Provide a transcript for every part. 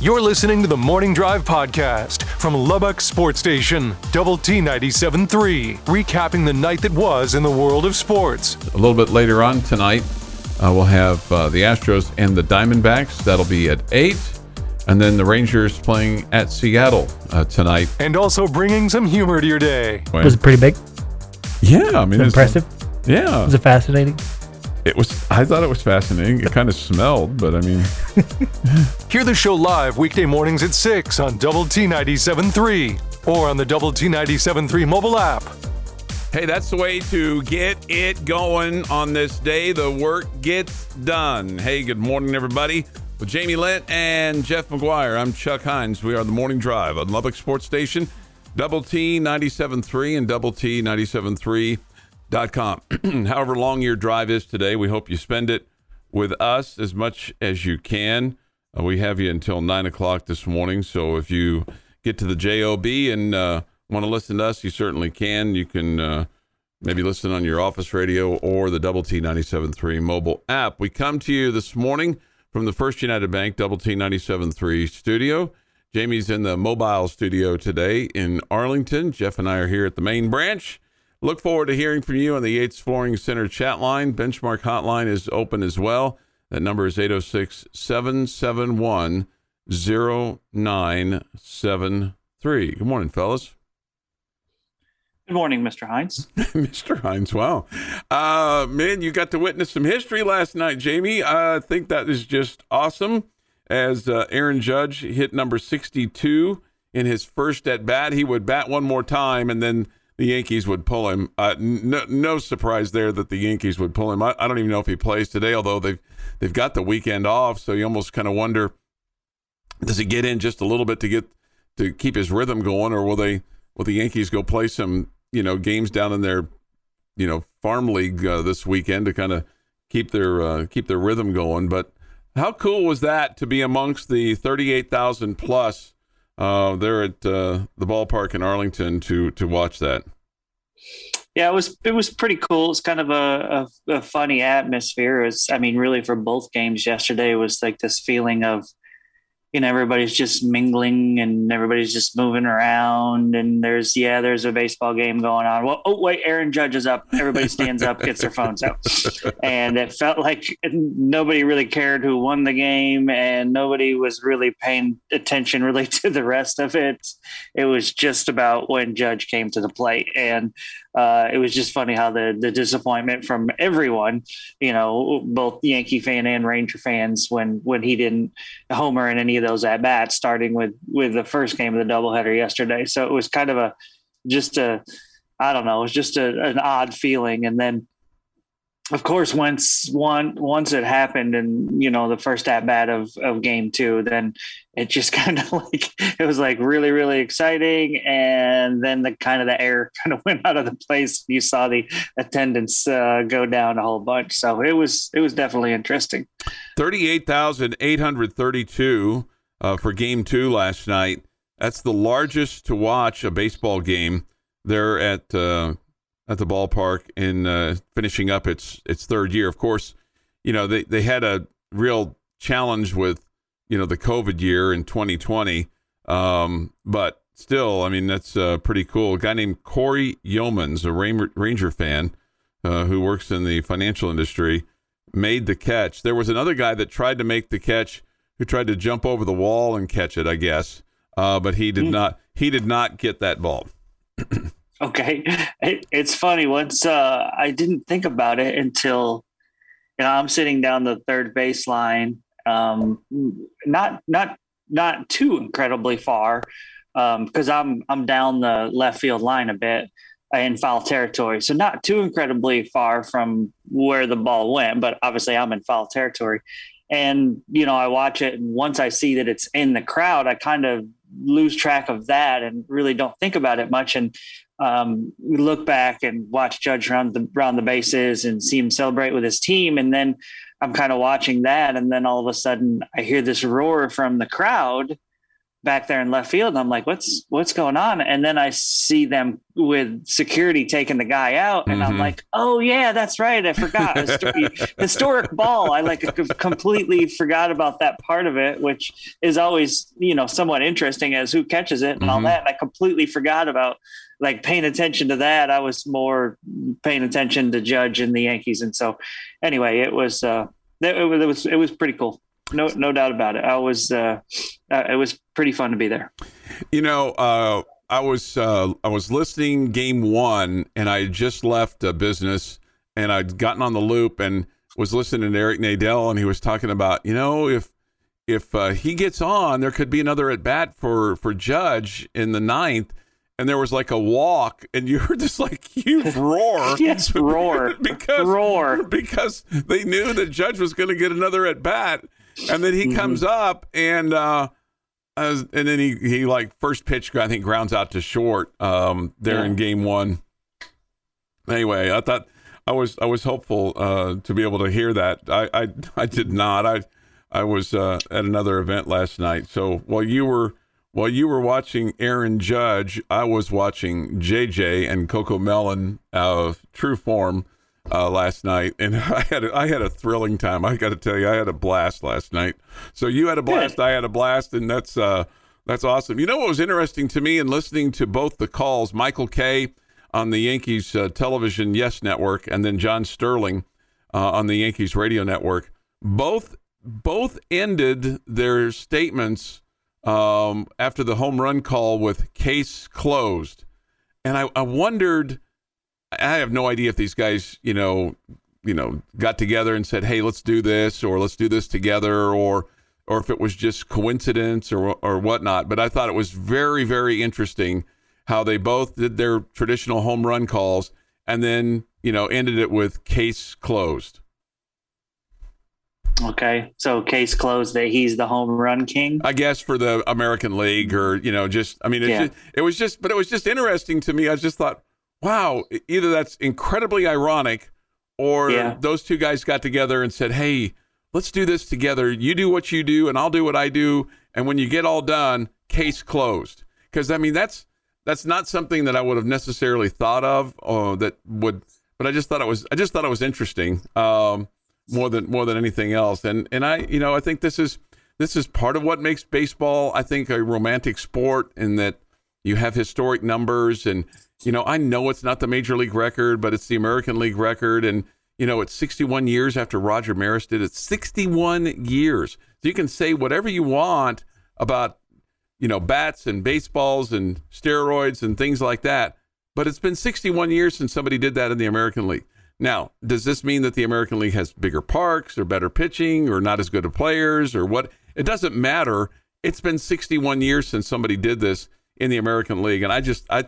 You're listening to the Morning Drive podcast from Lubbock Sports Station, Double T 97.3, recapping the night that was in the world of sports. A little bit later on tonight, uh, we'll have uh, the Astros and the Diamondbacks. That'll be at 8. And then the Rangers playing at Seattle uh, tonight. And also bringing some humor to your day. Was it pretty big? Yeah, I mean, Was it it's- impressive? Yeah, Was it fascinating? It was. I thought it was fascinating. It kind of smelled, but I mean, Hear the show live weekday mornings at 6 on Double T 97.3 or on the Double T 97.3 mobile app. hey, that's the way to get it going on this day. The work gets done. Hey, good morning, everybody. With Jamie Lent and Jeff McGuire, I'm Chuck Hines. We are the Morning Drive on Lubbock Sports Station, Double T 97.3 and Double T 97.3.com. However long your drive is today, we hope you spend it with us as much as you can. Uh, we have you until 9 o'clock this morning. So if you get to the JOB and uh, want to listen to us, you certainly can. You can uh, maybe listen on your office radio or the Double T 97.3 mobile app. We come to you this morning from the First United Bank Double T 97.3 studio. Jamie's in the mobile studio today in Arlington. Jeff and I are here at the main branch. Look forward to hearing from you on the Yates Flooring Center chat line. Benchmark hotline is open as well. That number is 806 771 0973. Good morning, fellas. Good morning, Mr. Hines. Mr. Hines, wow. Uh, man, you got to witness some history last night, Jamie. I think that is just awesome. As uh, Aaron Judge hit number 62 in his first at bat, he would bat one more time and then the Yankees would pull him. Uh, no, no surprise there that the Yankees would pull him. I, I don't even know if he plays today, although they've they've got the weekend off, so you almost kind of wonder does he get in just a little bit to get to keep his rhythm going, or will they will the Yankees go play some you know games down in their you know farm league uh, this weekend to kind of keep their uh, keep their rhythm going? But how cool was that to be amongst the thirty eight thousand plus uh, there at uh, the ballpark in Arlington to to watch that? Yeah, it was it was pretty cool. It's kind of a, a, a funny atmosphere. It's I mean, really for both games yesterday was like this feeling of you know everybody's just mingling and everybody's just moving around and there's yeah there's a baseball game going on. Well oh wait aaron judge is up. Everybody stands up gets their phones out. And it felt like nobody really cared who won the game and nobody was really paying attention really to the rest of it. It was just about when judge came to the plate. And uh, it was just funny how the the disappointment from everyone, you know, both Yankee fan and Ranger fans, when when he didn't homer in any of those at bats, starting with with the first game of the doubleheader yesterday. So it was kind of a just a I don't know, it was just a, an odd feeling, and then of course, once one once it happened, and you know the first at bat of of game two, then it just kind of like it was like really really exciting, and then the kind of the air kind of went out of the place. You saw the attendance uh, go down a whole bunch, so it was it was definitely interesting. Thirty-eight thousand eight hundred thirty-two uh, for Game Two last night. That's the largest to watch a baseball game there at uh, at the ballpark in uh, finishing up its its third year. Of course, you know they they had a real challenge with you know the COVID year in 2020, um, but still, I mean that's uh, pretty cool. A guy named Cory Youmans, a Ranger, Ranger fan uh, who works in the financial industry, made the catch. There was another guy that tried to make the catch who tried to jump over the wall and catch it, I guess, uh, but he did Mm. not. He did not get that ball. Okay, it, it's funny. Once uh, I didn't think about it until you know I'm sitting down the third baseline, um, not not not too incredibly far, because I'm I'm down the left field line a bit in foul territory, so not too incredibly far from where the ball went, but obviously I'm in foul territory. And you know, I watch it, and once I see that it's in the crowd, I kind of lose track of that and really don't think about it much. And um, we look back and watch Judge round the round the bases and see him celebrate with his team, and then I'm kind of watching that, and then all of a sudden I hear this roar from the crowd back there in left field and I'm like, what's what's going on? And then I see them with security taking the guy out, and mm-hmm. I'm like, oh yeah, that's right. I forgot. historic ball. I like completely forgot about that part of it, which is always, you know, somewhat interesting as who catches it and mm-hmm. all that. And I completely forgot about like paying attention to that. I was more paying attention to Judge and the Yankees. And so anyway, it was uh it was it was it was pretty cool no no doubt about it. I was uh, uh, it was pretty fun to be there. You know, uh, I was uh, I was listening game one, and I just left a business, and I'd gotten on the loop and was listening to Eric Nadel, and he was talking about you know if if uh, he gets on, there could be another at bat for for Judge in the ninth. And there was like a walk, and you heard this like huge roar. yes, roar because roar because they knew that Judge was going to get another at bat, and then he mm-hmm. comes up and uh, and then he he like first pitch I think grounds out to short um, there yeah. in game one. Anyway, I thought I was I was hopeful uh, to be able to hear that. I I, I did not. I I was uh, at another event last night. So while you were while you were watching Aaron Judge, I was watching JJ and CoComelon of true form uh, last night, and I had a, I had a thrilling time. I got to tell you, I had a blast last night. So you had a blast, Good. I had a blast, and that's uh, that's awesome. You know what was interesting to me in listening to both the calls, Michael Kay on the Yankees uh, television Yes Network, and then John Sterling uh, on the Yankees radio network. Both both ended their statements um, after the home run call with case closed, and I, I wondered I have no idea if these guys, you know, you know, got together and said, "Hey, let's do this," or "Let's do this together," or or if it was just coincidence or or whatnot. But I thought it was very, very interesting how they both did their traditional home run calls and then you know ended it with case closed. Okay, so case closed that he's the home run king. I guess for the American League, or you know, just I mean, it, yeah. just, it was just, but it was just interesting to me. I just thought, wow, either that's incredibly ironic or yeah. those two guys got together and said, hey, let's do this together. You do what you do, and I'll do what I do. And when you get all done, case closed. Because, I mean, that's that's not something that I would have necessarily thought of or uh, that would, but I just thought it was, I just thought it was interesting um, more than, more than anything else. And, and I, you know, I think this is, this is part of what makes baseball, I think, a romantic sport in that you have historic numbers and you know, I know it's not the major league record, but it's the American League record. And, you know, it's 61 years after Roger Maris did it. 61 years. So you can say whatever you want about, you know, bats and baseballs and steroids and things like that. But it's been 61 years since somebody did that in the American League. Now, does this mean that the American League has bigger parks or better pitching or not as good of players or what? It doesn't matter. It's been 61 years since somebody did this in the American League. And I just, I,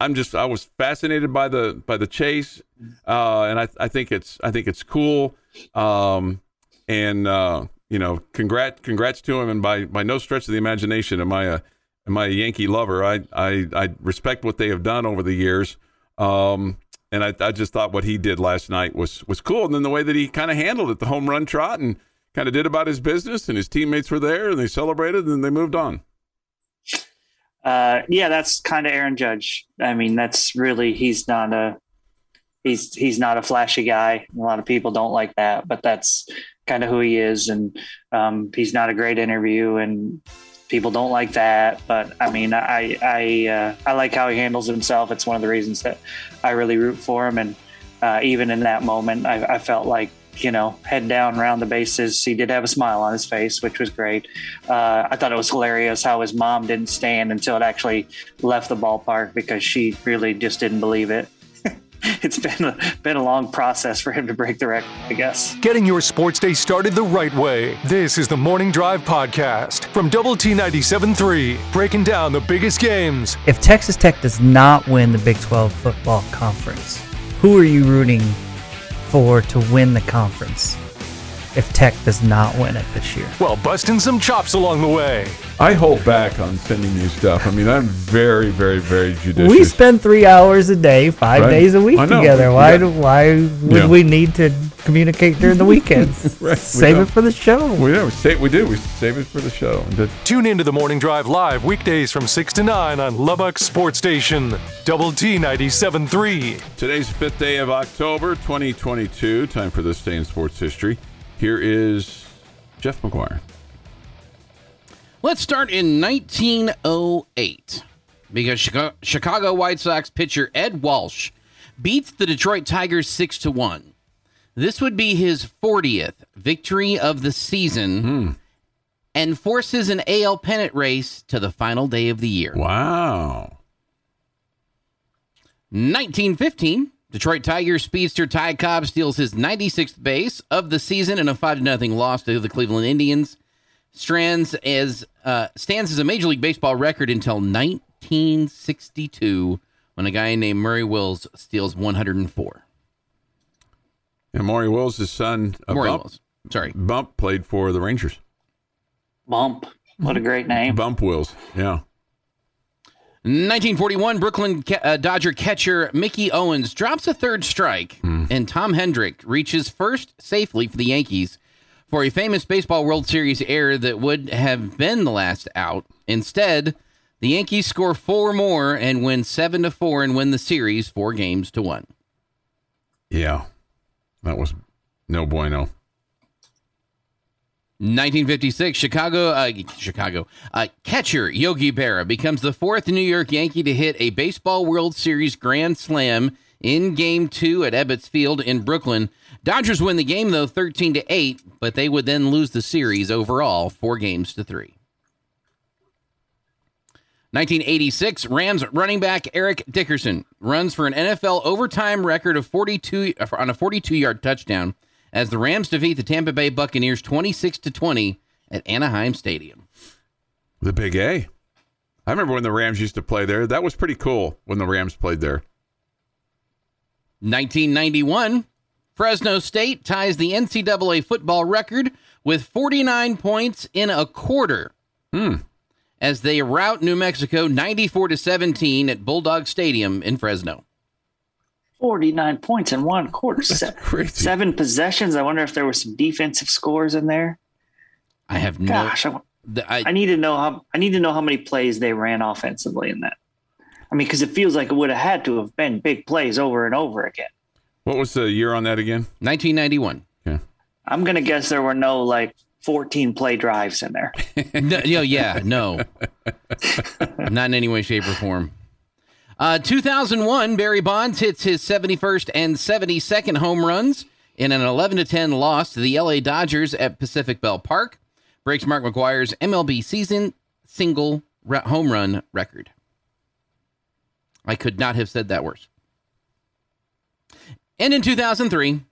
I'm just I was fascinated by the by the chase, uh, and I I think it's I think it's cool, um, and uh, you know congrats congrats to him. And by by no stretch of the imagination am I a am I a Yankee lover. I I, I respect what they have done over the years, um, and I, I just thought what he did last night was was cool. And then the way that he kind of handled it, the home run trot, and kind of did about his business, and his teammates were there, and they celebrated, and they moved on uh, yeah, that's kind of Aaron Judge. I mean, that's really he's not a he's he's not a flashy guy. A lot of people don't like that, but that's kind of who he is. And um, he's not a great interview, and people don't like that. But I mean, I I uh, I like how he handles himself. It's one of the reasons that I really root for him. And uh, even in that moment, I, I felt like you know, head down around the bases. He did have a smile on his face, which was great. Uh, I thought it was hilarious how his mom didn't stand until it actually left the ballpark because she really just didn't believe it. it's been a, been a long process for him to break the record, I guess. Getting your sports day started the right way. This is the Morning Drive podcast from Double T 97.3, breaking down the biggest games. If Texas Tech does not win the Big 12 football conference, who are you rooting for to win the conference. If Tech does not win it this year. Well, busting some chops along the way. I hold back on sending you stuff. I mean, I'm very, very, very judicious. We spend three hours a day, five Right. days a week together. Why? Yeah. Why would Yeah. we need to communicate during the weekends? Right, Save don't. it for the show. we, yeah, we, save, we do. We save it for the show. The- Tune into the Morning Drive live weekdays from 6 to 9 on Lubbock Sports Station, Double T 97.3. Today's fifth day of October, 2022. Time for this day in sports history. Here is Jeff McGuire. Let's start in 1908 because Chicago White Sox pitcher Ed Walsh beats the Detroit Tigers 6 to 1. This would be his 40th victory of the season hmm. and forces an AL pennant race to the final day of the year. Wow. 1915, Detroit Tigers speedster Ty Cobb steals his 96th base of the season in a 5 0 loss to the Cleveland Indians. Strands as uh, stands as a Major League Baseball record until 1962 when a guy named Maury Wills steals 104. And Maury Wills' son, uh, Maury Bump, Wills. Sorry. Bump, played for the Rangers. Bump. What a great name. Bump Wills. Yeah. 1941, Brooklyn uh, Dodger catcher Mickey Owens drops a third strike, and Tom Hendrick reaches first safely for the Yankees for a famous Baseball World Series error that would have been the last out. Instead, the Yankees score four more and win seven to four and win the series four games to one. Yeah. That was no bueno. 1956, Chicago, uh, Chicago uh, catcher Yogi Berra becomes the fourth New York Yankee to hit a Baseball World Series Grand Slam in Game Two at Ebbets Field in Brooklyn. Dodgers win the game though, 13 to eight, but they would then lose the series overall, four games to three. 1986, Rams running back Eric Dickerson runs for an NFL overtime record of 42 on a 42-yard touchdown as the Rams defeat the Tampa Bay Buccaneers 26 to 20 at Anaheim Stadium. The Big A. I remember when the Rams used to play there. That was pretty cool when the Rams played there. 1991, Fresno State ties the NCAA football record with 49 points in a quarter. Hmm. As they rout New Mexico 94 to 17 at Bulldog Stadium in Fresno. 49 points in one quarter. Se- crazy. Seven possessions. I wonder if there were some defensive scores in there. I have no. Gosh, I, the- I, I need to know how I need to know how many plays they ran offensively in that. I mean, because it feels like it would have had to have been big plays over and over again. What was the year on that again? 1991. Yeah. I'm gonna guess there were no like 14 play drives in there. no, yo, yeah, no. Not in any way, shape, or form. Uh, 2001, Barry Bonds hits his 71st and 72nd home runs in an 11 to 10 loss to the LA Dodgers at Pacific Bell Park. Breaks Mark McGwire's MLB season single ra- home run record. I could not have said that worse. And in 2003,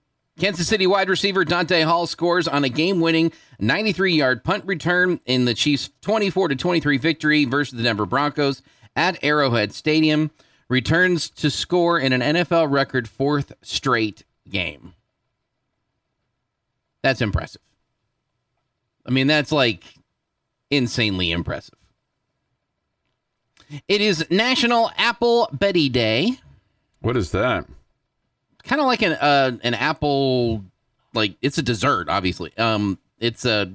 Kansas City wide receiver Dante Hall scores on a game-winning 93-yard punt return in the Chiefs' 24 to 23 victory versus the Denver Broncos at Arrowhead Stadium. Returns to score in an NFL record fourth straight game. That's impressive. I mean, that's like insanely impressive. It is National Apple Betty Day What is that? kind of like an uh, an apple like it's a dessert obviously um it's a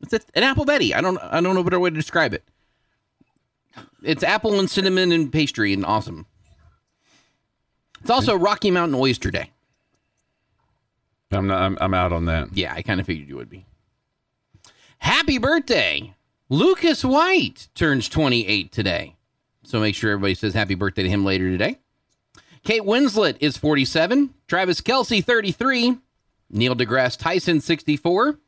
it's a, an apple betty i don't i don't know a better way to describe it it's apple and cinnamon and pastry and awesome it's also rocky mountain oyster day I'm not. I'm, I'm out on that. yeah i kind of figured you would be happy birthday lucas white turns 28 today so make sure everybody says happy birthday to him later today Kate Winslet is 47. Travis Kelce, 33. Neil deGrasse Tyson, 64.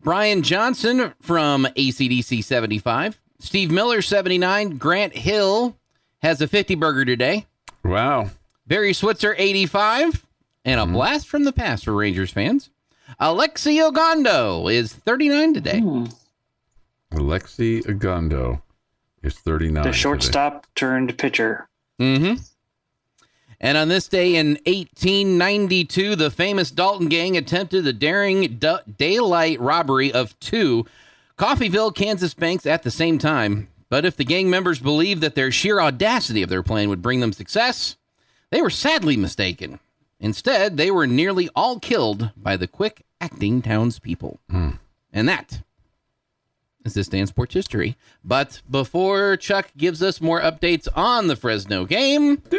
Brian Johnson from ACDC, 75. Steve Miller, 79. Grant Hill has a 50 burger today. Wow. Barry Switzer, 85. And a blast from the past for Rangers fans. Alexi Ogando is 39 today. Hmm. Alexi Ogando is 39. The today. shortstop turned pitcher. Mm-hmm. And on this day in 1892, the famous Dalton gang attempted the daring du- daylight robbery of two Coffeyville, Kansas banks at the same time. But if the gang members believed that their sheer audacity of their plan would bring them success, they were sadly mistaken. Instead, they were nearly all killed by the quick acting townspeople. Hmm. And that is this day in sports history. But before Chuck gives us more updates on the Fresno game,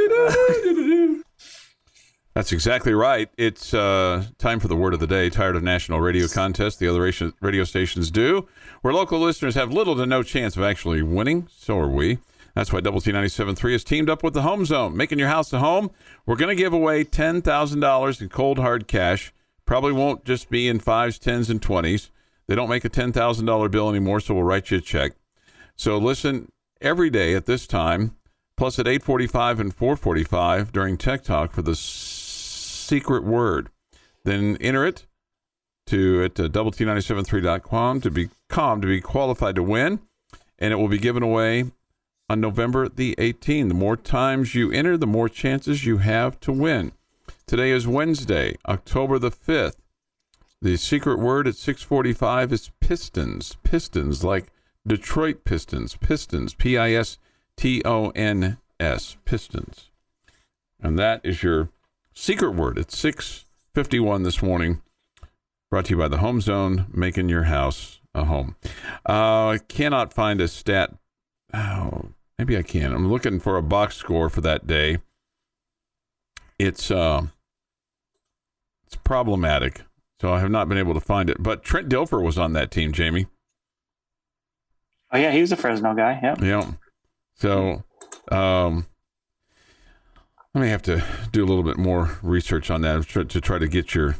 That's exactly right. It's uh, time for the word of the day. Tired of national radio contests the other radio stations do, where local listeners have little to no chance of actually winning. So are we. That's why Double T 97.3 has teamed up with the Home Zone, making your house a home. We're going to give away $10,000 in cold hard cash. Probably won't just be in fives, tens, and twenties. They don't make a $10,000 bill anymore, so we'll write you a check. So listen every day at this time, plus at 8:45 and 4:45 during Tech Talk for the secret word. Then enter it to at uh, double t973.com to be calm to be qualified to win, and it will be given away on November the 18th. The more times you enter, the more chances you have to win. Today is Wednesday, October the 5th. The secret word at 645 is pistons. Pistons, like Detroit Pistons. Pistons. P I S T O N S. Pistons. And that is your secret word at 651 this morning. Brought to you by the Home Zone, making your house a home. Uh, I cannot find a stat. Oh, maybe I can. I'm looking for a box score for that day. It's uh, it's problematic. So I have not been able to find it. But Trent Dilfer was on that team, Jamie. Oh yeah, he was a Fresno guy. Yeah. Yeah. So um, I may have to do a little bit more research on that to try to get your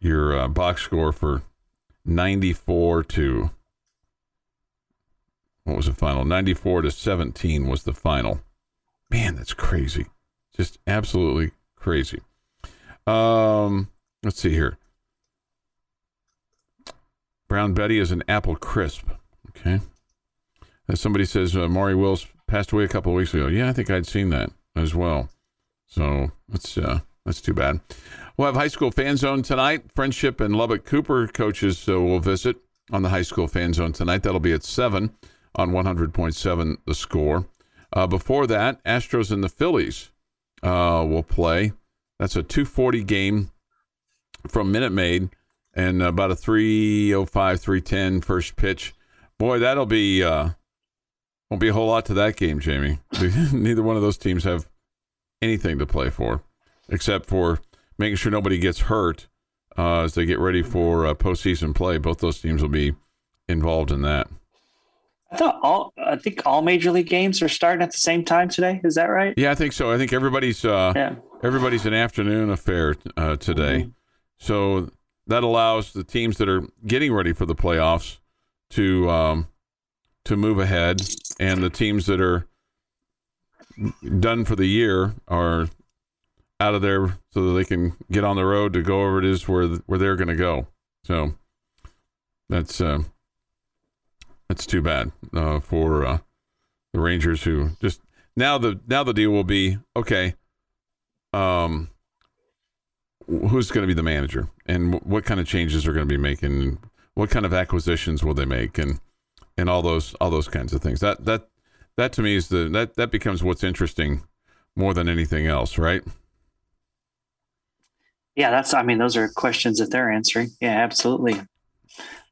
your uh, box score for 94 to what was the final? 94 to 17 was the final. Man, that's crazy. Just absolutely crazy. Um, let's see here. Brown Betty is an apple crisp. Okay. As somebody says, uh, Maury Wills passed away a couple of weeks ago. Yeah, I think I'd seen that as well. So that's uh, that's too bad. We'll have high school fan zone tonight. Frenship and Lubbock Cooper coaches uh, will visit on the high school fan zone tonight. That'll be at seven on 100.7 the score. Uh, before that, Astros and the Phillies uh, will play. That's a 240 game from Minute Maid and about a 305, 310 first pitch. Boy, that'll be uh, won't be a whole lot to that game, Jamie. Neither one of those teams have anything to play for, except for making sure nobody gets hurt uh, as they get ready for uh, postseason play. Both those teams will be involved in that. I thought all I think all major league games are starting at the same time today. Is that right? Yeah, I think so. I think everybody's uh, Yeah. everybody's an afternoon affair uh, today, so that allows the teams that are getting ready for the playoffs to um, to move ahead, and the teams that are done for the year are out of there so that they can get on the road to go wherever it is where where they're going to go. So that's uh, that's too bad uh, for uh, the Rangers who just now the now the deal will be okay. Um, who's going to be the manager and wh- what kind of changes are going to be making? What kind of acquisitions will they make and and all those all those kinds of things. That that that to me is the that that becomes what's interesting more than anything else, right? Yeah, that's. I mean, those are questions that they're answering. Yeah, absolutely.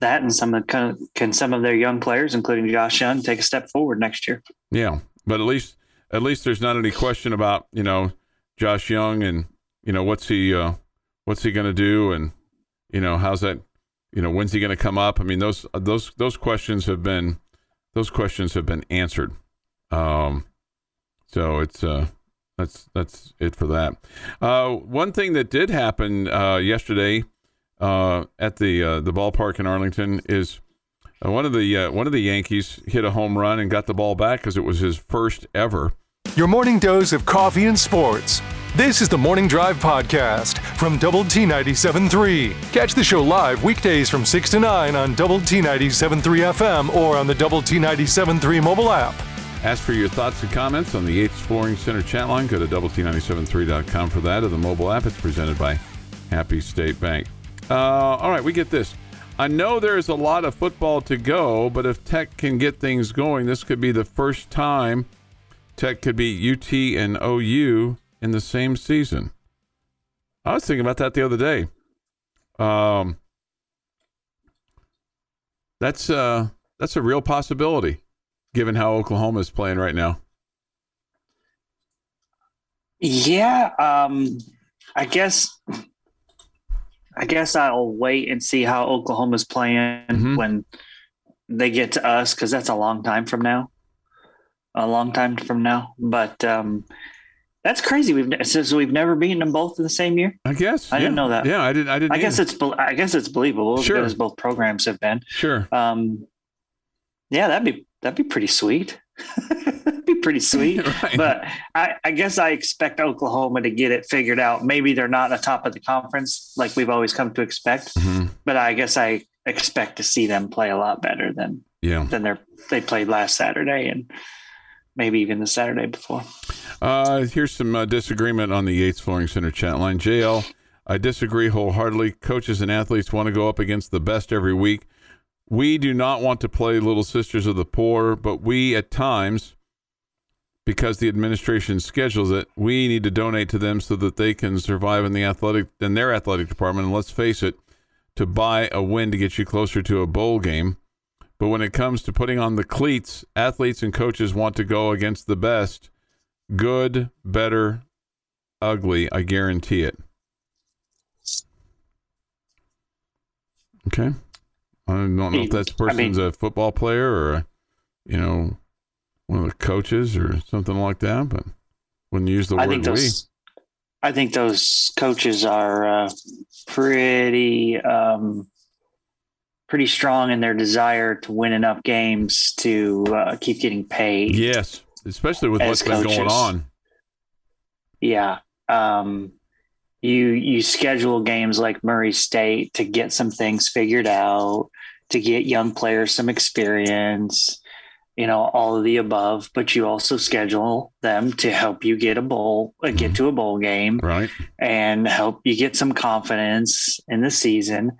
That and some of can, can some of their young players, including Josh Young, take a step forward next year? Yeah, but at least at least there's not any question about you know Josh Young and you know what's he uh, what's he going to do and you know how's that you know when's he going to come up? I mean those those those questions have been those questions have been answered. Um, so it's uh that's that's it for that. Uh, one thing that did happen uh, yesterday uh, at the uh, the ballpark in Arlington is uh, one of the one of the Yankees hit a home run and got the ball back because it was his first ever. Your morning dose of coffee and sports. This is the Morning Drive Podcast from Double T 97.3. Catch the show live weekdays from 6 to 9 on Double T 97.3 FM or on the Double T 97.3 mobile app. Ask for your thoughts and comments on the Yates Flooring Center chat line. Go to doublet973.com for that or the mobile app. It's presented by Happy State Bank. Uh, all right, we get this. I know there's a lot of football to go, but if Tech can get things going, this could be the first time Tech could beat UT and OU in the same season. I was thinking about that the other day. Um, that's uh, that's a real possibility, given how Oklahoma is playing right now. Yeah, um, I guess. I guess I'll wait and see how Oklahoma's playing Mhm. when they get to us because that's a long time from now. A long time from now, but um, that's crazy. We've since we've never beaten them both in the same year. I guess. I didn't know that. Yeah, I didn't. I didn't. I guess either. it's I guess it's believable as Sure. as both programs have been. sure. Um, yeah, that'd be that'd be pretty sweet. that'd be pretty sweet. Right. But I, I guess I expect Oklahoma to get it figured out. Maybe they're not at the top of the conference like we've always come to expect, Mhm. but I guess I expect to see them play a lot better than Yeah. than they they played last Saturday and maybe even the Saturday before. Uh, here's some uh, disagreement on the Yates Flooring Center chat line. JL, I disagree wholeheartedly. Coaches and athletes want to go up against the best every week. We do not want to play Little Sisters of the Poor, but we at times, because the administration schedules it, we need to donate to them so that they can survive in the athletic in their athletic department. And let's face it, to buy a win to get you closer to a bowl game. But when it comes to putting on the cleats, athletes and coaches want to go against the best. Good, better, ugly. I guarantee it. Okay. I don't know if that's I mean- person's a football player or, a, you know, one of the coaches or something like that, but wouldn't use the I word think we. those I think those coaches are uh, pretty um, pretty strong in their desire to win enough games to uh, keep getting paid. Yes, especially with what's been going on. Yeah. Um, you you schedule games like Murray State to get some things figured out, to get young players some experience, you know, all of the above. But you also schedule them to help you get a bowl, uh, get to a bowl game, Right. and help you get some confidence in the season.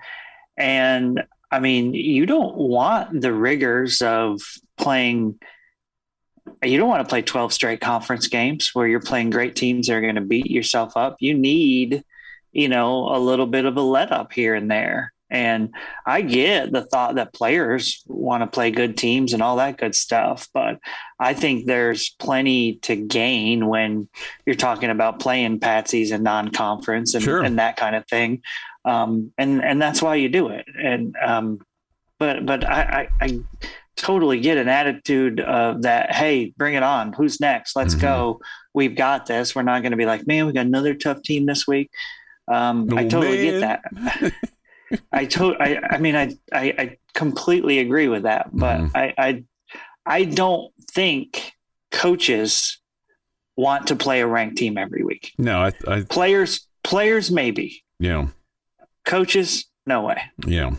And I mean, you don't want the rigors of playing. You don't want to play 12 straight conference games where you're playing great teams that are going to beat yourself up. You need, you know, a little bit of a let up here and there. And I get the thought that players want to play good teams and all that good stuff. But I think there's plenty to gain when you're talking about playing patsies and non-conference and, Sure. and that kind of thing. Um, and, and that's why you do it. And, um, but, but I, I, I totally get an attitude of that. Hey, bring it on. Who's next? Let's Mhm. go. We've got this. We're not going to be like, man, we got another tough team this week. Um, I Oh, totally man. get that. I to I, I mean, I, I, I completely agree with that, but Mhm. I, I, I don't think coaches want to play a ranked team every week. No, I, I, Players, players, maybe. know, Coaches, no way. yeah.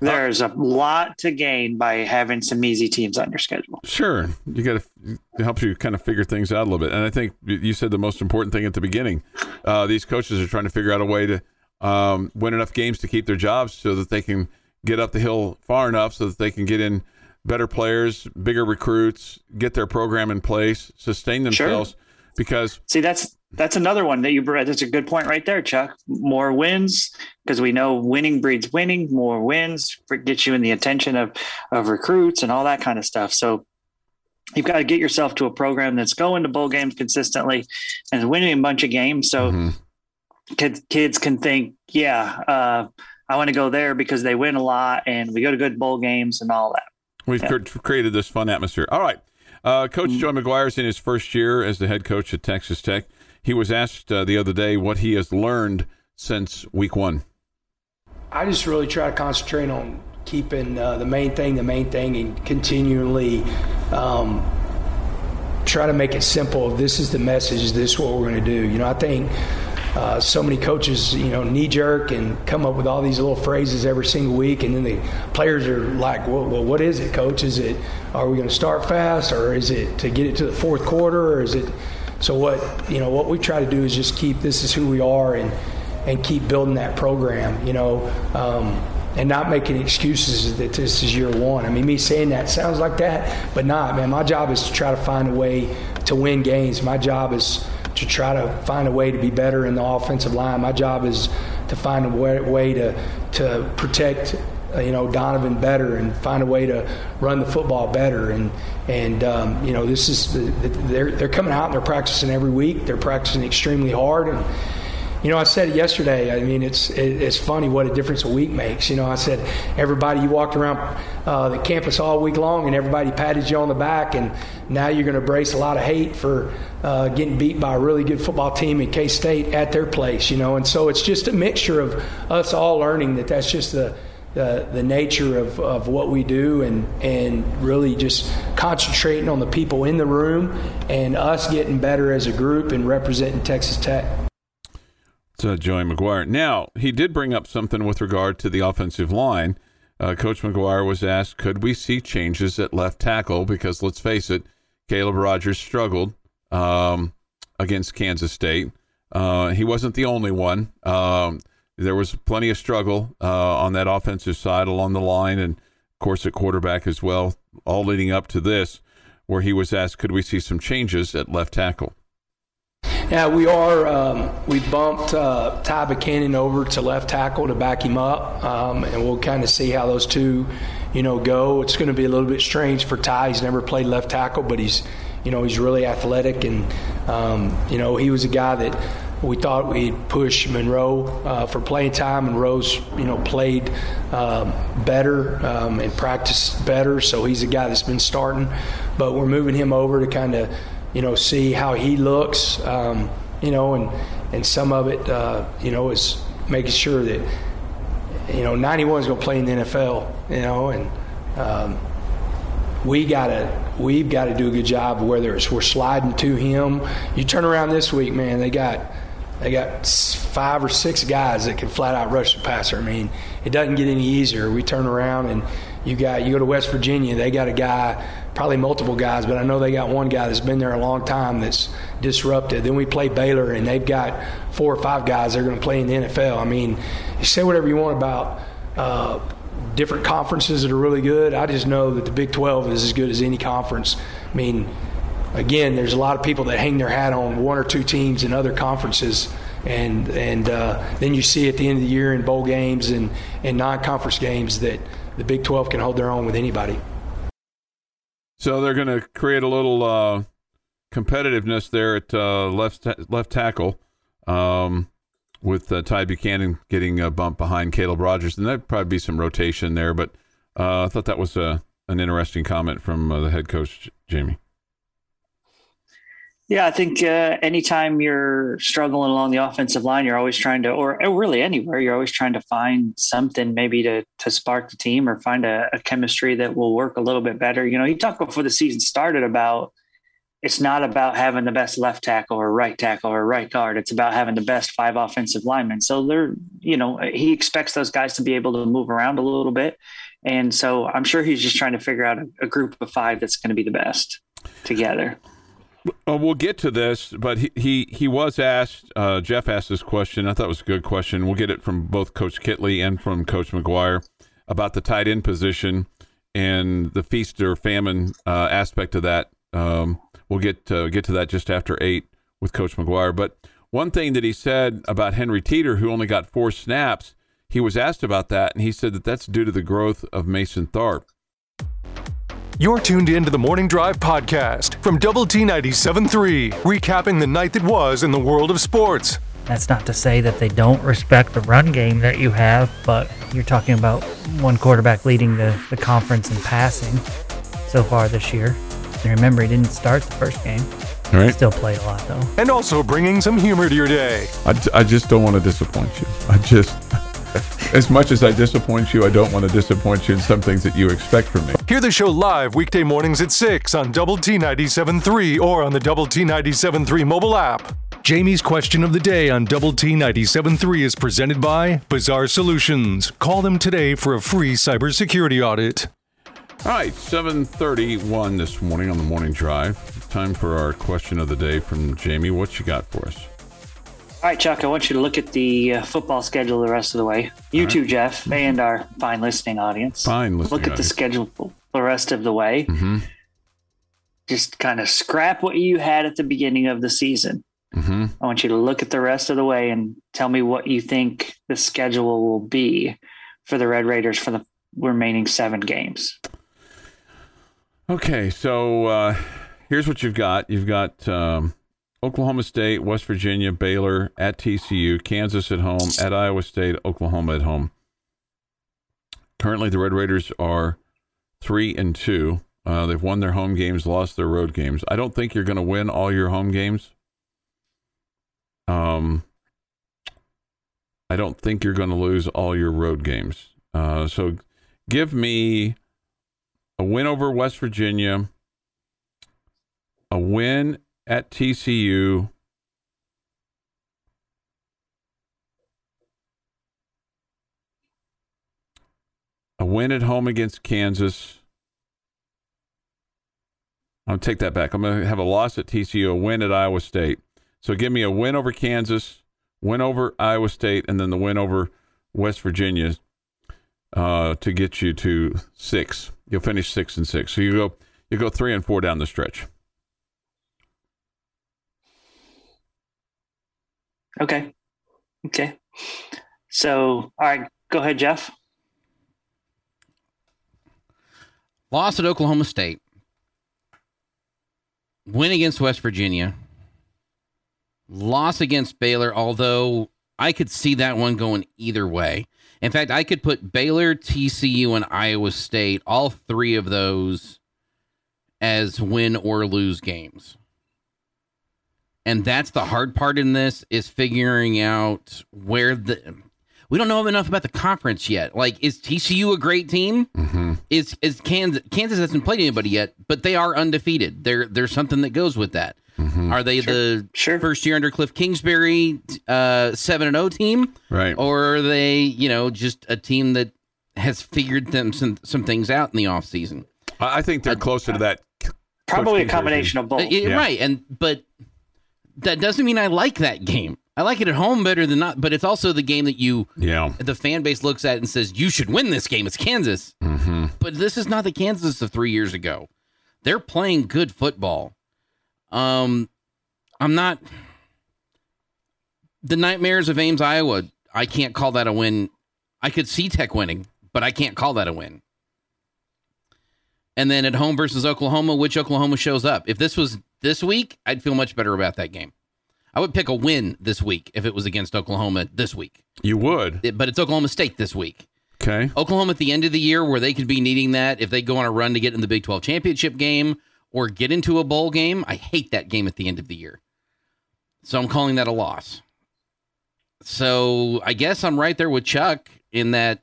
There's a lot to gain by having some easy teams on your schedule. Sure, you got to it helps you kind of figure things out a little bit. And I think you said the most important thing at the beginning. Uh, these coaches are trying to figure out a way to um, win enough games to keep their jobs, so that they can get up the hill far enough, so that they can get in better players, bigger recruits, get their program in place, sustain Sure. themselves. Because See, that's that's another one that you brought. That's a good point right there, Chuck. More wins because we know winning breeds winning. More wins gets you in the attention of of recruits and all that kind of stuff. So you've got to get yourself to a program that's going to bowl games consistently and winning a bunch of games. So Mhm. kids kids can think, yeah, uh, I want to go there because they win a lot and we go to good bowl games and all that. We've Yeah. cr- created this fun atmosphere. All right. Uh, coach Mm-hmm. Joe McGuire's in his first year as the head coach at Texas Tech. He was asked uh, the other day what he has learned since week one. I just really try to concentrate on keeping uh, the main thing the main thing and continually um, try to make it simple. This is the message. This is what we're going to do. You know, I think uh, so many coaches, you know, knee jerk and come up with all these little phrases every single week, and then the players are like, "Well, well what is it, coach? Is it are we going to start fast, or is it to get it to the fourth quarter, or is it?" So what you know, what we try to do is just keep this is who we are, and and keep building that program. You know. Um, and not making excuses that this is year one. I mean, me saying that sounds like that, but not, man. My job is to try to find a way to win games. My job is to try to find a way to be better in the offensive line. My job is to find a way, way to to protect uh, you know Donovan better and find a way to run the football better and and um, you know this is they're they're coming out and they're practicing every week. They're practicing extremely hard and you know, I said it yesterday. I mean, it's it's funny what a difference a week makes. You know, I said everybody you walked around uh, the campus all week long, and everybody patted you on the back, and now you're going to brace a lot of hate for uh, getting beat by a really good football team in K State at their place. You know, and so it's just a mixture of us all learning that that's just the the, the nature of, of what we do and, and really just concentrating on the people in the room and us getting better as a group and representing Texas Tech So Joey McGuire. Now, he did bring up something with regard to the offensive line. Uh, Coach McGuire was asked, could we see changes at left tackle? Because let's face it, Caleb Rogers struggled um, against Kansas State. Uh, he wasn't the only one. Um, there was plenty of struggle uh, on that offensive side along the line, and of course at quarterback as well, all leading up to this, where he was asked, could we see some changes at left tackle? Yeah, we are. Um, we bumped uh, Ty Buchanan over to left tackle to back him up, um, and we'll kind of see how those two, you know, go. It's going to be a little bit strange for Ty. He's never played left tackle, but he's, you know, he's really athletic, and um, you know, he was a guy that we thought we'd push Monroe uh, for playing time. Monroe's, you know, played um, better um, and practiced better, so he's a guy that's been starting. But we're moving him over to kind of you know, see how he looks, um, you know, and and some of it, uh, you know, is making sure that you know 91 is going to play in the NFL, you know, and um, we gotta we've got to do a good job. Whether it's we're sliding to him, you turn around this week, man, they got they got five or six guys that can flat out rush the passer. I mean, it doesn't get any easier. We turn around and you got you go to West Virginia, they got a guy probably multiple guys, but I know they got one guy that's been there a long time that's disrupted. Then we play Baylor, and they've got four or five guys that are going to play in the NFL. I mean, you say whatever you want about uh, different conferences that are really good. I just know that the Big 12 is as good as any conference. I mean, again, there's a lot of people that hang their hat on one or two teams in other conferences. And and uh, then you see at the end of the year in bowl games and, and non-conference games that the Big 12 can hold their own with anybody. So they're going to create a little uh, competitiveness there at uh, left left tackle um, with uh, Ty Buchanan getting a bump behind Caleb Rogers, and there'd probably be some rotation there. But uh, I thought that was a, uh, an interesting comment from the head coach, Jamie. Yeah, I think uh, anytime you're struggling along the offensive line, you're always trying to, or, really anywhere, you're always trying to find something maybe to to spark the team or find a, a, chemistry that will work a little bit better. You know, you talked before the season started about it's not about having the best left tackle or right tackle or right guard. It's about having the best five offensive linemen. So they're, you know, he expects those guys to be able to move around a little bit. And so I'm sure he's just trying to figure out a, a group of five that's going to be the best together. Uh, we'll get to this, but he he, he was asked. Uh, Jeff asked this question. I thought it was a good question. We'll get it from both Coach Kittley and from Coach McGuire about the tight end position and the feast or famine uh, aspect of that. Um, we'll get uh, get to that just after eight with Coach McGuire. But one thing that he said about Henry Teeter, who only got four snaps, he was asked about that, and he said that that's due to the growth of Mason Tharp. You're tuned in to the Morning Drive podcast from Double T 97.3, recapping the night that was in the world of sports. That's not to say that they don't respect the run game that you have, but you're talking about one quarterback leading the, the conference in passing so far this year. And remember, he didn't start the first game. All right. Still played a lot, though. And also bringing some humor to your day. I, I just don't want to disappoint you. I just as much as I disappoint you, I don't want to disappoint you in some things that you expect from me. Hear the show live weekday mornings at 6 on Double T 97.3 or on the Double T 97.3 mobile app. Jamie's question of the day on Double T 97.3 is presented by Bizarre Solutions. Call them today for a free cybersecurity audit. All right, 7:31 this morning on the morning drive. Time for our question of the day from Jamie. What you got for us? All right, Chuck, I want you to look at the uh, football schedule the rest of the way. You too, Jeff, and our fine listening audience. Fine listening Look at the schedule the rest of the way. Mm-hmm. Just kind of scrap what you had at the beginning of the season. Mm-hmm. I want you to look at the rest of the way and tell me what you think the schedule will be for the Red Raiders for the remaining seven games. Okay, so uh, here's what you've got. You've got um, Oklahoma State, West Virginia, Baylor at TCU, Kansas at home, at Iowa State, Oklahoma at home. Currently, the Red Raiders are three and two. Uh, they've won their home games, lost their road games. I don't think you're going to win all your home games. Um, I don't think you're going to lose all your road games. Uh, so, give me a win over West Virginia, a win at TCU, a win at home against Kansas. I'll take that back. I'm going to have a loss at TCU, a win at Iowa State. So give me a win over Kansas, win over Iowa State, and then the win over West Virginia uh, to get you to six. You'll finish six and six. So you go you go three and four down the stretch. Okay. Okay. So, all right, go ahead, Jeff. Loss at Oklahoma State. Win against West Virginia. Loss against Baylor, although I could see that one going either way. In fact, I could put Baylor, TCU, and Iowa State, all three of those, as win or lose games. And that's the hard part in this is figuring out where the we don't know enough about the conference yet. Like, is TCU a great team? Mm-hmm. is is Kansas Kansas hasn't played anybody yet, but they are undefeated. There there's something that goes with that. Mm-hmm. Are they the Sure. first year under Cliff Kingsbury uh 7 and 0 team Right. or are they, you know, just a team that has figured them some some things out in the offseason? I I think they're closer to that. Probably a Kingsbury combination of both. Uh, yeah, Yeah. Right, and but that doesn't mean I like that game. I like it at home better than not, but it's also the game that you Yeah. the fan base looks at and says you should win this game. It's Kansas. Mm-hmm. but this is not the Kansas of three years ago. They're playing good football. Um, I'm not the nightmares of Ames, Iowa. I can't call that a win. I could see Tech winning, but I can't call that a win. And then at home versus Oklahoma, which Oklahoma shows up. If this was this week, I'd feel much better about that game. I would pick a win this week if it was against Oklahoma this week. You would. It- but it's Oklahoma State this week. Okay. Oklahoma at the end of the year where they could be needing that if they go on a run to get in the Big 12 championship game or get into a bowl game. I hate that game at the end of the year. So I'm calling that a loss. So I guess I'm right there with Chuck in that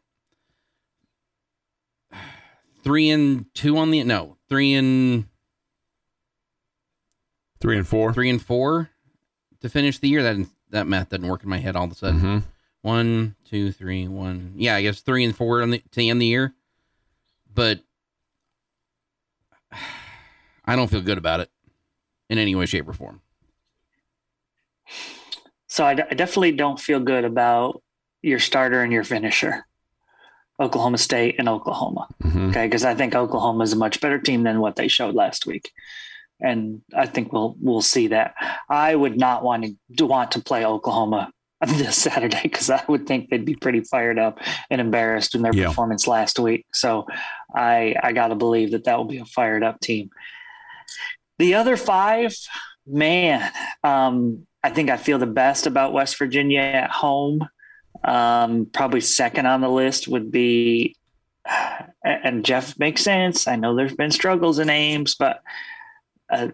three and two on the no, three and Three and four. three and four to finish the year. That that math doesn't work in my head all of a sudden. Mm-hmm. One, two, three, one. Yeah, I guess three and four on the, to end the year. But I don't feel good about it in any way, shape, or form. So I, d- I definitely don't feel good about your starter and your finisher, Oklahoma State and Oklahoma. Mm-hmm. Okay, because I think Oklahoma is a much better team than what they showed last week, and I think we'll we'll see that. I would not want to want to play Oklahoma this Saturday because I would think they'd be pretty fired up and embarrassed in their Yeah. performance last week. So I I got to believe that that will be a fired up team. The other five, man, um, I think I feel the best about West Virginia at home. Um, probably second on the list would be, and Jeff makes sense. I know there's been struggles in Ames, but uh,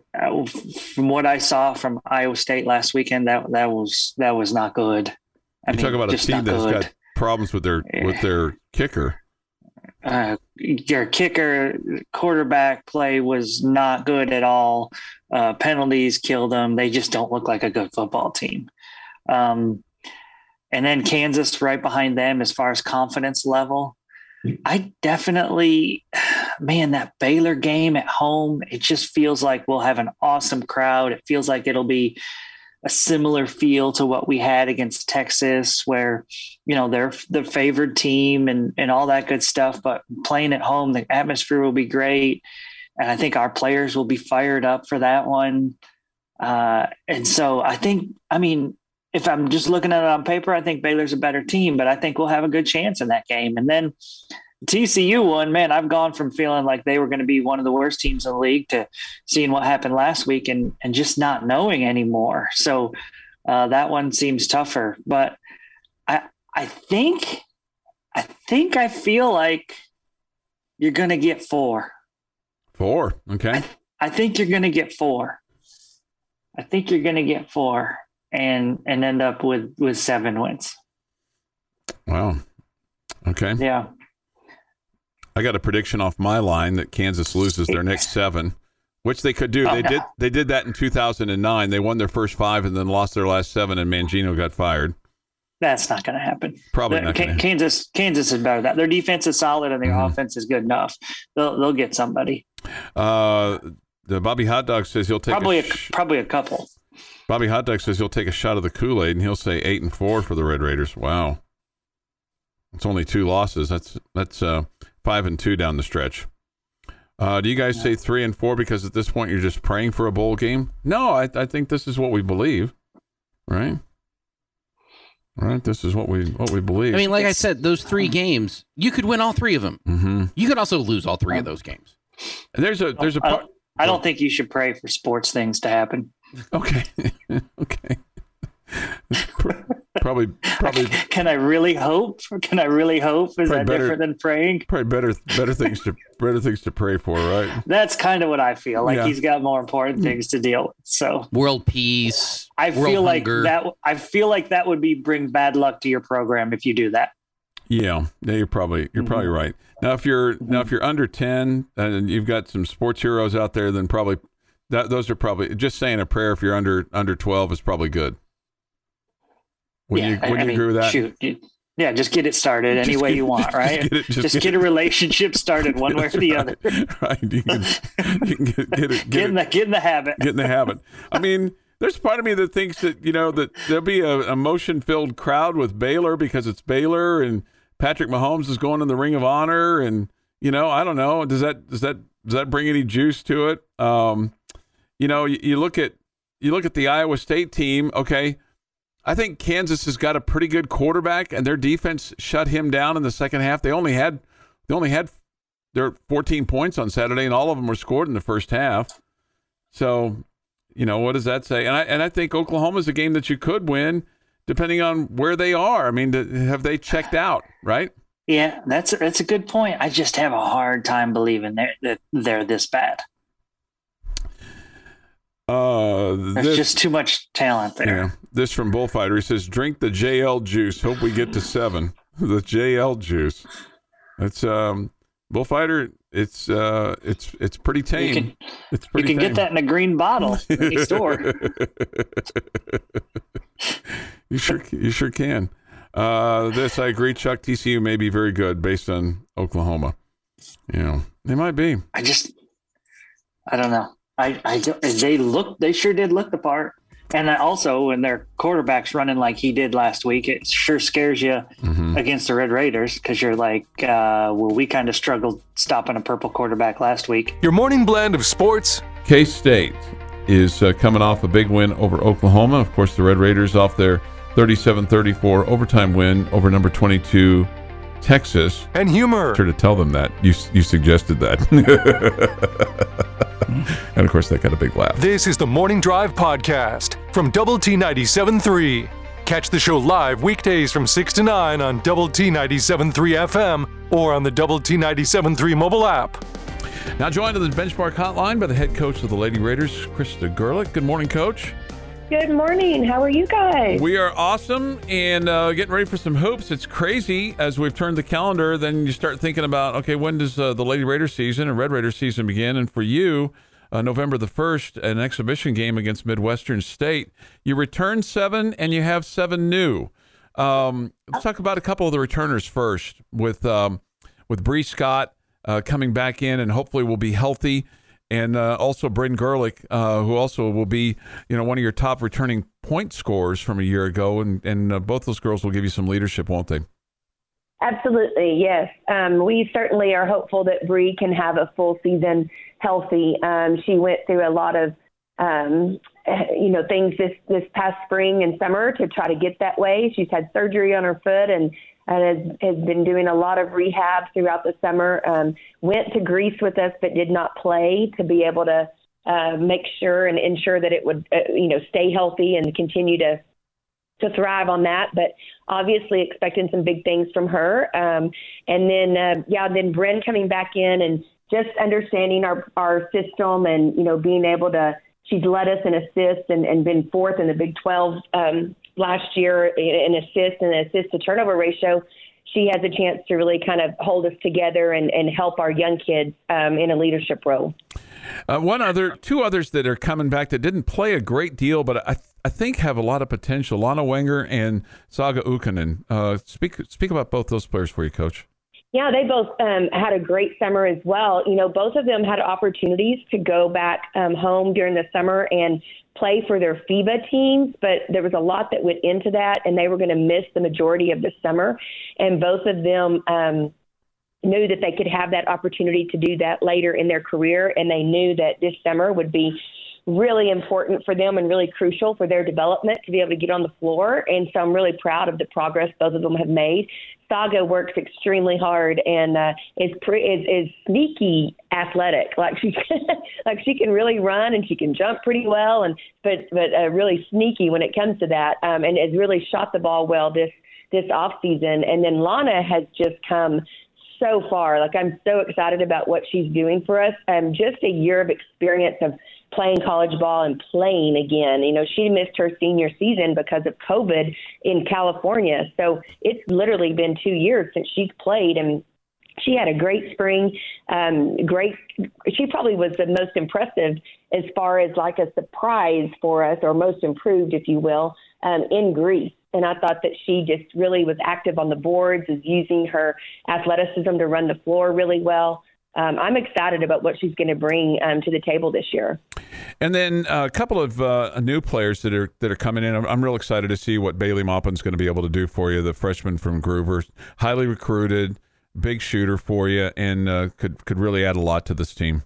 from what I saw from Iowa State last weekend, that that was that was not good. I You talk about a team that's good. got problems with their with their kicker. uh, your kicker quarterback play was not good at all. Uh, penalties killed them. They just don't look like a good football team. Um, and then Kansas right behind them as far as confidence level. I definitely, man, that Baylor game at home, it just feels like we'll have an awesome crowd. It feels like it'll be a similar feel to what we had against Texas, where you know they're the favored team and and all that good stuff. But playing at home, the atmosphere will be great, and I think our players will be fired up for that one. Uh, and so I think, I mean, if I'm just looking at it on paper, I think Baylor's a better team, but I think we'll have a good chance in that game. And then TCU one, man, I've gone from feeling like they were going to be one of the worst teams in the league to seeing what happened last week and and just not knowing anymore. So uh, that one seems tougher, but I I think I think I feel like you're going to get four. Four, okay. I, I think you're going to get four. I think you're going to get four and and end up with with seven wins. Wow. Okay. Yeah. I got a prediction off my line that Kansas loses their next seven, which they could do. They did. They did that in 2009. They won their first five and then lost their last seven, and Mangino got fired. That's not going to happen. Probably The- not Ka- Kansas Kansas is better. That their defense is solid and their Mhm. offense is good enough. They'll they'll get somebody. Uh, the Bobby Hot Dog says he'll take Probably a a, probably a couple. Bobby Hot Dog says he'll take a shot of the Kool Aid and he'll say eight and four for the Red Raiders. Wow, it's only two losses. That's that's uh, five and two down the stretch. Uh, do you guys say three and four because at this point you're just praying for a bowl game? No, I, I think this is what we believe, right? Right, this is what we what we believe. I mean, like I said, those three games, you could win all three of them. hmm You could also lose all three of those games. there's a there's a I part. don't, I don't think you should pray for sports things to happen. Okay, okay. Probably probably Can I really hope? Can I really hope? Is that better- different than praying? probably better better things to better things to pray for, right? That's kind of what I feel. Like Yeah. he's got more important mm. things to deal with. So World peace. I world feel like hunger. that. I feel like that would be bring bad luck to your program if you do that. Yeah, yeah, you're probably you're probably mm-hmm. right. Now, if you're now mm-hmm. if you're under ten and you've got some sports heroes out there, then probably that those are probably just saying a prayer. If you're under under twelve, is probably good. Would yeah, you would I you mean, agree with that? Shoot, you- yeah, just get it started any Just way get- you want, just right? get it- just just get get, a relationship started one way or the other. right, you can, you can get, get it Get in the get in the habit. get in the habit. I mean, there's part of me that thinks that you know that there'll be a emotion filled crowd with Baylor because it's Baylor and Patrick Mahomes is going in the Ring of Honor, and you know, I don't know, does that does that does that bring any juice to it? Um, you know, you, you look at you look at the Iowa State team. Okay, I think Kansas has got a pretty good quarterback, and their defense shut him down in the second half. They only had they only had their 14 points on Saturday, and all of them were scored in the first half. So, you know, what does that say? And I and I think Oklahoma's a game that you could win, depending on where they are. I mean, have they checked out? Right? Yeah, that's that's a good point. I just have a hard time believing they're, that they're this bad. Uh, There's this, just too much talent there. yeah, this from Bullfighter. He says, "Drink the JL juice. Hope we get to seven. the JL juice. It's um, Bullfighter. It's uh, it's it's pretty tame. You can it's you pretty. can get that in a green bottle in store. you sure you sure can. Uh, this I agree. Chuck TCU may be very good based on Oklahoma. You know they might be. I just I don't know. I I they look they sure did look the part. And I also when their quarterback's running like he did last week, it sure scares you Mhm. against the Red Raiders because you're like, uh, well, we kind of struggled stopping a purple quarterback last week. Your morning blend of sports, K State is uh, coming off a big win over Oklahoma. Of course, the Red Raiders off their 37 34 overtime win over number 22 Texas. and humor. Sure to tell them that. You, you suggested that. and of course, that got a big laugh. This is the Morning Drive Podcast from Double T 97.3. Catch the show live weekdays from 6 to 9 on Double T 97.3 FM or on the Double T 97.3 mobile app. Now joined on the benchmark hotline by the head coach of the Lady Raiders, Krista Gerlich. Good morning, coach. Good morning. How are you guys? We are awesome and uh, getting ready for some hoops. It's crazy as we've turned the calendar. Then you start thinking about, okay, when does uh, the Lady Raider season and Red Raider season begin? And for you, uh, November the 1st, an exhibition game against Midwestern State. You return seven and you have seven new. Um, let's talk about a couple of the returners first with, um, with Bree Scott uh, coming back in and hopefully will be healthy and uh, also Bryn Gerlich, uh, who also will be, you know, one of your top returning point scorers from a year ago, and and uh, both those girls will give you some leadership, won't they? Absolutely, yes. Um, we certainly are hopeful that Bree can have a full season healthy. Um, she went through a lot of, um, you know, things this this past spring and summer to try to get that way. She's had surgery on her foot and and has, has been doing a lot of rehab throughout the summer. Um, went to Greece with us, but did not play to be able to uh, make sure and ensure that it would, uh, you know, stay healthy and continue to to thrive on that. But obviously, expecting some big things from her. Um, and then, uh, yeah, then Bryn coming back in and just understanding our our system and you know being able to. She's led us in assists and, and been fourth in the Big 12 um, last year in assist and assist to turnover ratio, she has a chance to really kind of hold us together and, and help our young kids um, in a leadership role. Uh, one other, two others that are coming back that didn't play a great deal, but I, I think have a lot of potential. Lana Wenger and Saga Ukkonen. Uh, speak speak about both those players for you, Coach. Yeah, they both um, had a great summer as well. You know, both of them had opportunities to go back um, home during the summer and play for their FIBA teams, but there was a lot that went into that, and they were going to miss the majority of the summer. And both of them um, knew that they could have that opportunity to do that later in their career, and they knew that this summer would be really important for them and really crucial for their development to be able to get on the floor. And so I'm really proud of the progress both of them have made. Saga works extremely hard and uh, is, pre- is is sneaky athletic. Like she like she can really run and she can jump pretty well, and but but uh, really sneaky when it comes to that. Um, and has really shot the ball well this this off season. And then Lana has just come so far. Like I'm so excited about what she's doing for us. Um, just a year of experience of playing college ball and playing again. You know, she missed her senior season because of COVID in California. So it's literally been two years since she's played and she had a great spring. Um, great. She probably was the most impressive as far as like a surprise for us, or most improved, if you will, um, in Greece. And I thought that she just really was active on the boards, is using her athleticism to run the floor really well um, I'm excited about what she's going to bring um, to the table this year. And then uh, a couple of uh, new players that are that are coming in. I'm, I'm real excited to see what Bailey Maupin's going to be able to do for you. The freshman from Gruver, highly recruited, big shooter for you, and uh, could could really add a lot to this team.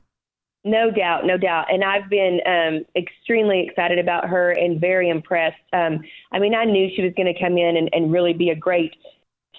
No doubt, no doubt. And I've been um, extremely excited about her and very impressed. Um, I mean, I knew she was going to come in and, and really be a great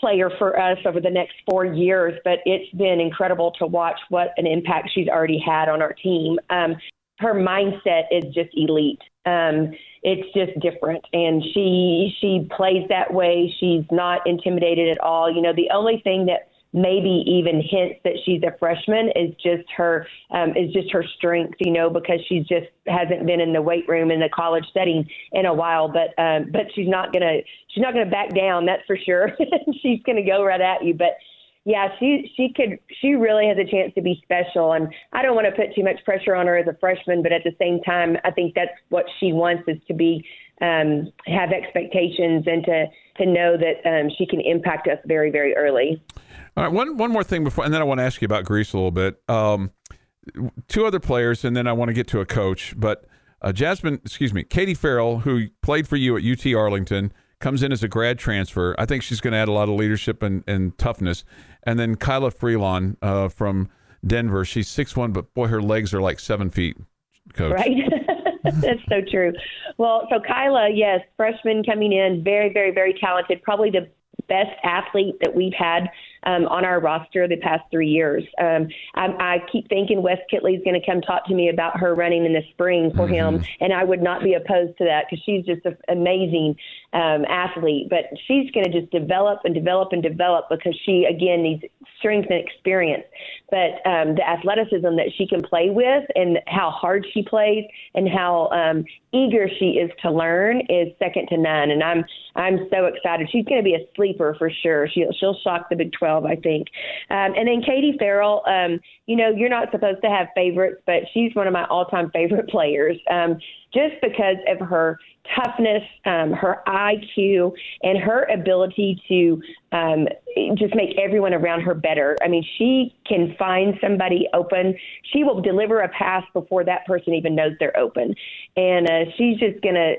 player for us over the next four years, but it's been incredible to watch what an impact she's already had on our team. Um, her mindset is just elite. Um, it's just different, and she she plays that way. She's not intimidated at all. You know, the only thing that maybe even hints that she's a freshman is just her um, is just her strength, you know, because she just hasn't been in the weight room in the college setting in a while. But um, but she's not gonna she's not gonna back down, that's for sure. she's gonna go right at you. But yeah, she she could she really has a chance to be special, and I don't want to put too much pressure on her as a freshman, but at the same time, I think that's what she wants is to be um, have expectations and to to know that um, she can impact us very very early. All right, one one more thing before, and then I want to ask you about Greece a little bit. Um, two other players, and then I want to get to a coach. But uh, Jasmine, excuse me, Katie Ferrell, who played for you at UT Arlington, comes in as a grad transfer. I think she's going to add a lot of leadership and, and toughness. And then Kilah Freelon uh, from Denver, she's six one, but boy, her legs are like seven feet. Coach. Right. That's so true. Well, so Kilah, yes, freshman coming in, very, very, very talented. Probably the best athlete that we've had um, on our roster the past three years. Um, I, I keep thinking Wes Kittley's going to come talk to me about her running in the spring for him, and I would not be opposed to that because she's just an amazing um, athlete. But she's going to just develop and develop and develop because she again needs strength and experience. But um, the athleticism that she can play with and how hard she plays and how um, eager she is to learn is second to none. And I'm I'm so excited. She's going to be a sleeper for sure. She'll she'll shock the Big 12, I think. Um, and then Katie Ferrell, um, you know, you're not supposed to have favorites, but she's one of my all-time favorite players. Um, just because of her toughness, um, her IQ, and her ability to um, just make everyone around her better. I mean, she can find somebody open. She will deliver a pass before that person even knows they're open. And uh, she's just going to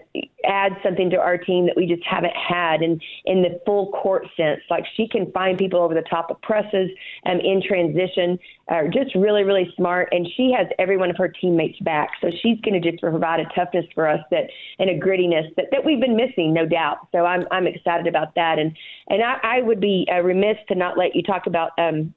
add something to our team that we just haven't had in, in the full court sense. Like she can find people over the top of presses um, in transition, uh, just really, really smart. And she has every one of her teammates back. So she's going to just provide a toughness for us that and a grittiness that, that we've been missing, no doubt. So I'm, I'm excited about that. And, and I, I would be uh, remiss to not let you talk about um,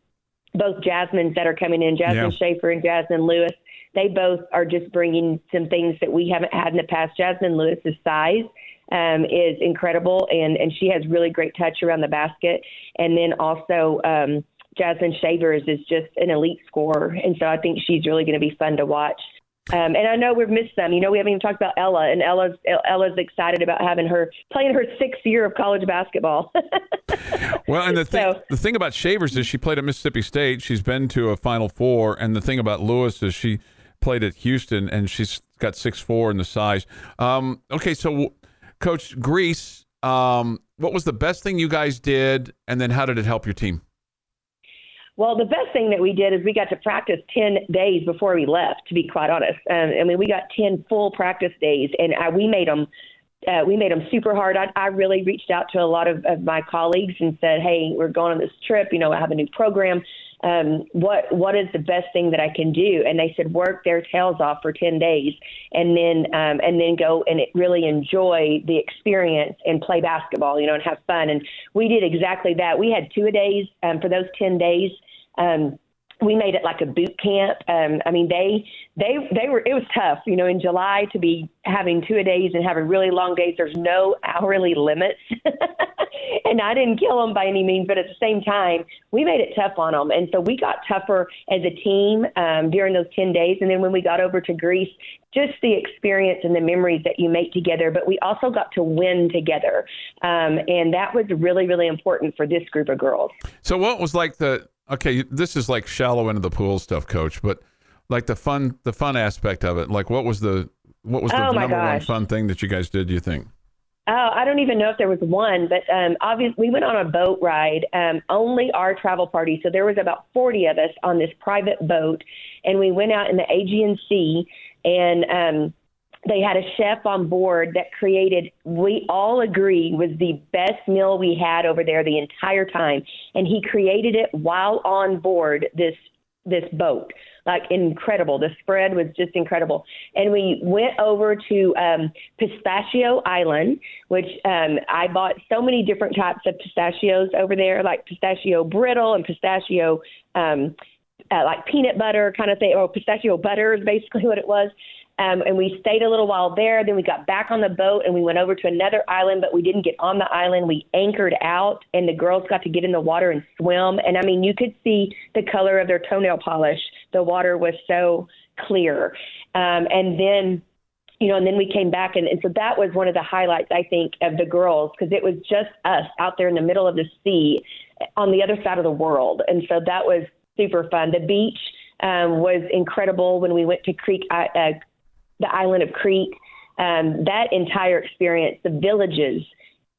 both Jasmines that are coming in, Jasmine Yeah. Shavers and Jasmine Lewis. They both are just bringing some things that we haven't had in the past. Jasmine Lewis's size um, is incredible, and and she has really great touch around the basket. And then also. Um, Jasmine Shavers is just an elite scorer, and so I think she's really going to be fun to watch. Um, and I know we've missed some. You know, we haven't even talked about Ella, and Ella's Ella's excited about having her playing her sixth year of college basketball. Well, and the thing So- the thing about Shavers is she played at Mississippi State. She's been to a Final Four, and the thing about Lewis is she played at Houston, and she's got six four in the size. Um, okay, so Coach Greece, um, what was the best thing you guys did, and then how did it help your team? Well, the best thing that we did is we got to practice 10 days before we left, to be quite honest. Um, I mean, we got 10 full practice days, and uh, we made them. Uh, we made them super hard. I, I really reached out to a lot of, of my colleagues and said, "Hey, we're going on this trip. You know, I have a new program. Um, what what is the best thing that I can do?" And they said, "Work their tails off for ten days, and then um, and then go and really enjoy the experience and play basketball. You know, and have fun." And we did exactly that. We had two a days um, for those ten days. Um, we made it like a boot camp. Um, I mean, they they they were it was tough, you know, in July to be having two a days and having really long days. There's no hourly limits, and I didn't kill them by any means, but at the same time, we made it tough on them, and so we got tougher as a team um, during those ten days. And then when we got over to Greece, just the experience and the memories that you make together. But we also got to win together, um, and that was really really important for this group of girls. So what was like the okay? This is like shallow into the pool stuff, Coach, but like the fun the fun aspect of it. Like what was the what was the Oh, number one fun thing that you guys did? Do you think? Oh, I don't even know if there was one, but um, obviously we went on a boat ride. Um, only our travel party, so there was about forty of us on this private boat, and we went out in the Aegean Sea, and um, they had a chef on board that created. We all agree was the best meal we had over there the entire time, and he created it while on board this this boat. Like incredible. The spread was just incredible. And we went over to um, Pistachio Island, which um, I bought so many different types of pistachios over there, like pistachio brittle and pistachio, um, uh, like peanut butter kind of thing, or pistachio butter is basically what it was. Um, and we stayed a little while there. Then we got back on the boat and we went over to another island, but we didn't get on the island. We anchored out, and the girls got to get in the water and swim. And I mean, you could see the color of their toenail polish. The water was so clear. Um, and then you know, and then we came back, and, and so that was one of the highlights, I think, of the girls because it was just us out there in the middle of the sea on the other side of the world. And so that was super fun. The beach um, was incredible when we went to Crete, uh, the island of Crete. Um, that entire experience, the villages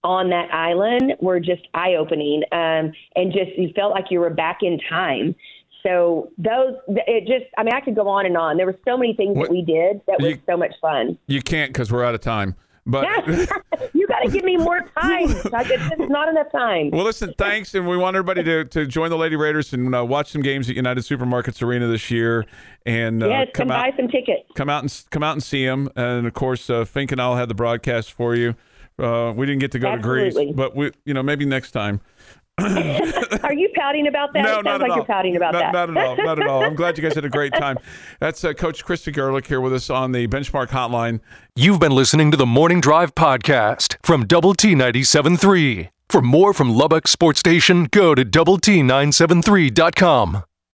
on that island were just eye opening, um, and just you felt like you were back in time. So those, it just, I mean, I could go on and on. There were so many things What- that we did that was so much fun. You can't because we're out of time. But you got to give me more time. It's not enough time. well, listen, thanks, and we want everybody to, to join the Lady Raiders and uh, watch some games at United Supermarkets Arena this year, and uh, yes, come come out buy some tickets. come out and come out and see them. And of course, uh, Fink and I'll have the broadcast for you. Uh, we didn't get to go to Greece, but we, you know, maybe next time. Are you pouting about that? No, it not at like all. you're pouting about not, that. Not at all. Not at all. I'm glad you guys had a great time. That's uh, Coach Krista Gerlich here with us on the Benchmark Hotline. You've been listening to the Morning Drive podcast from Double T 97.3. For more from Lubbock Sports Station, go to Double T 973.com.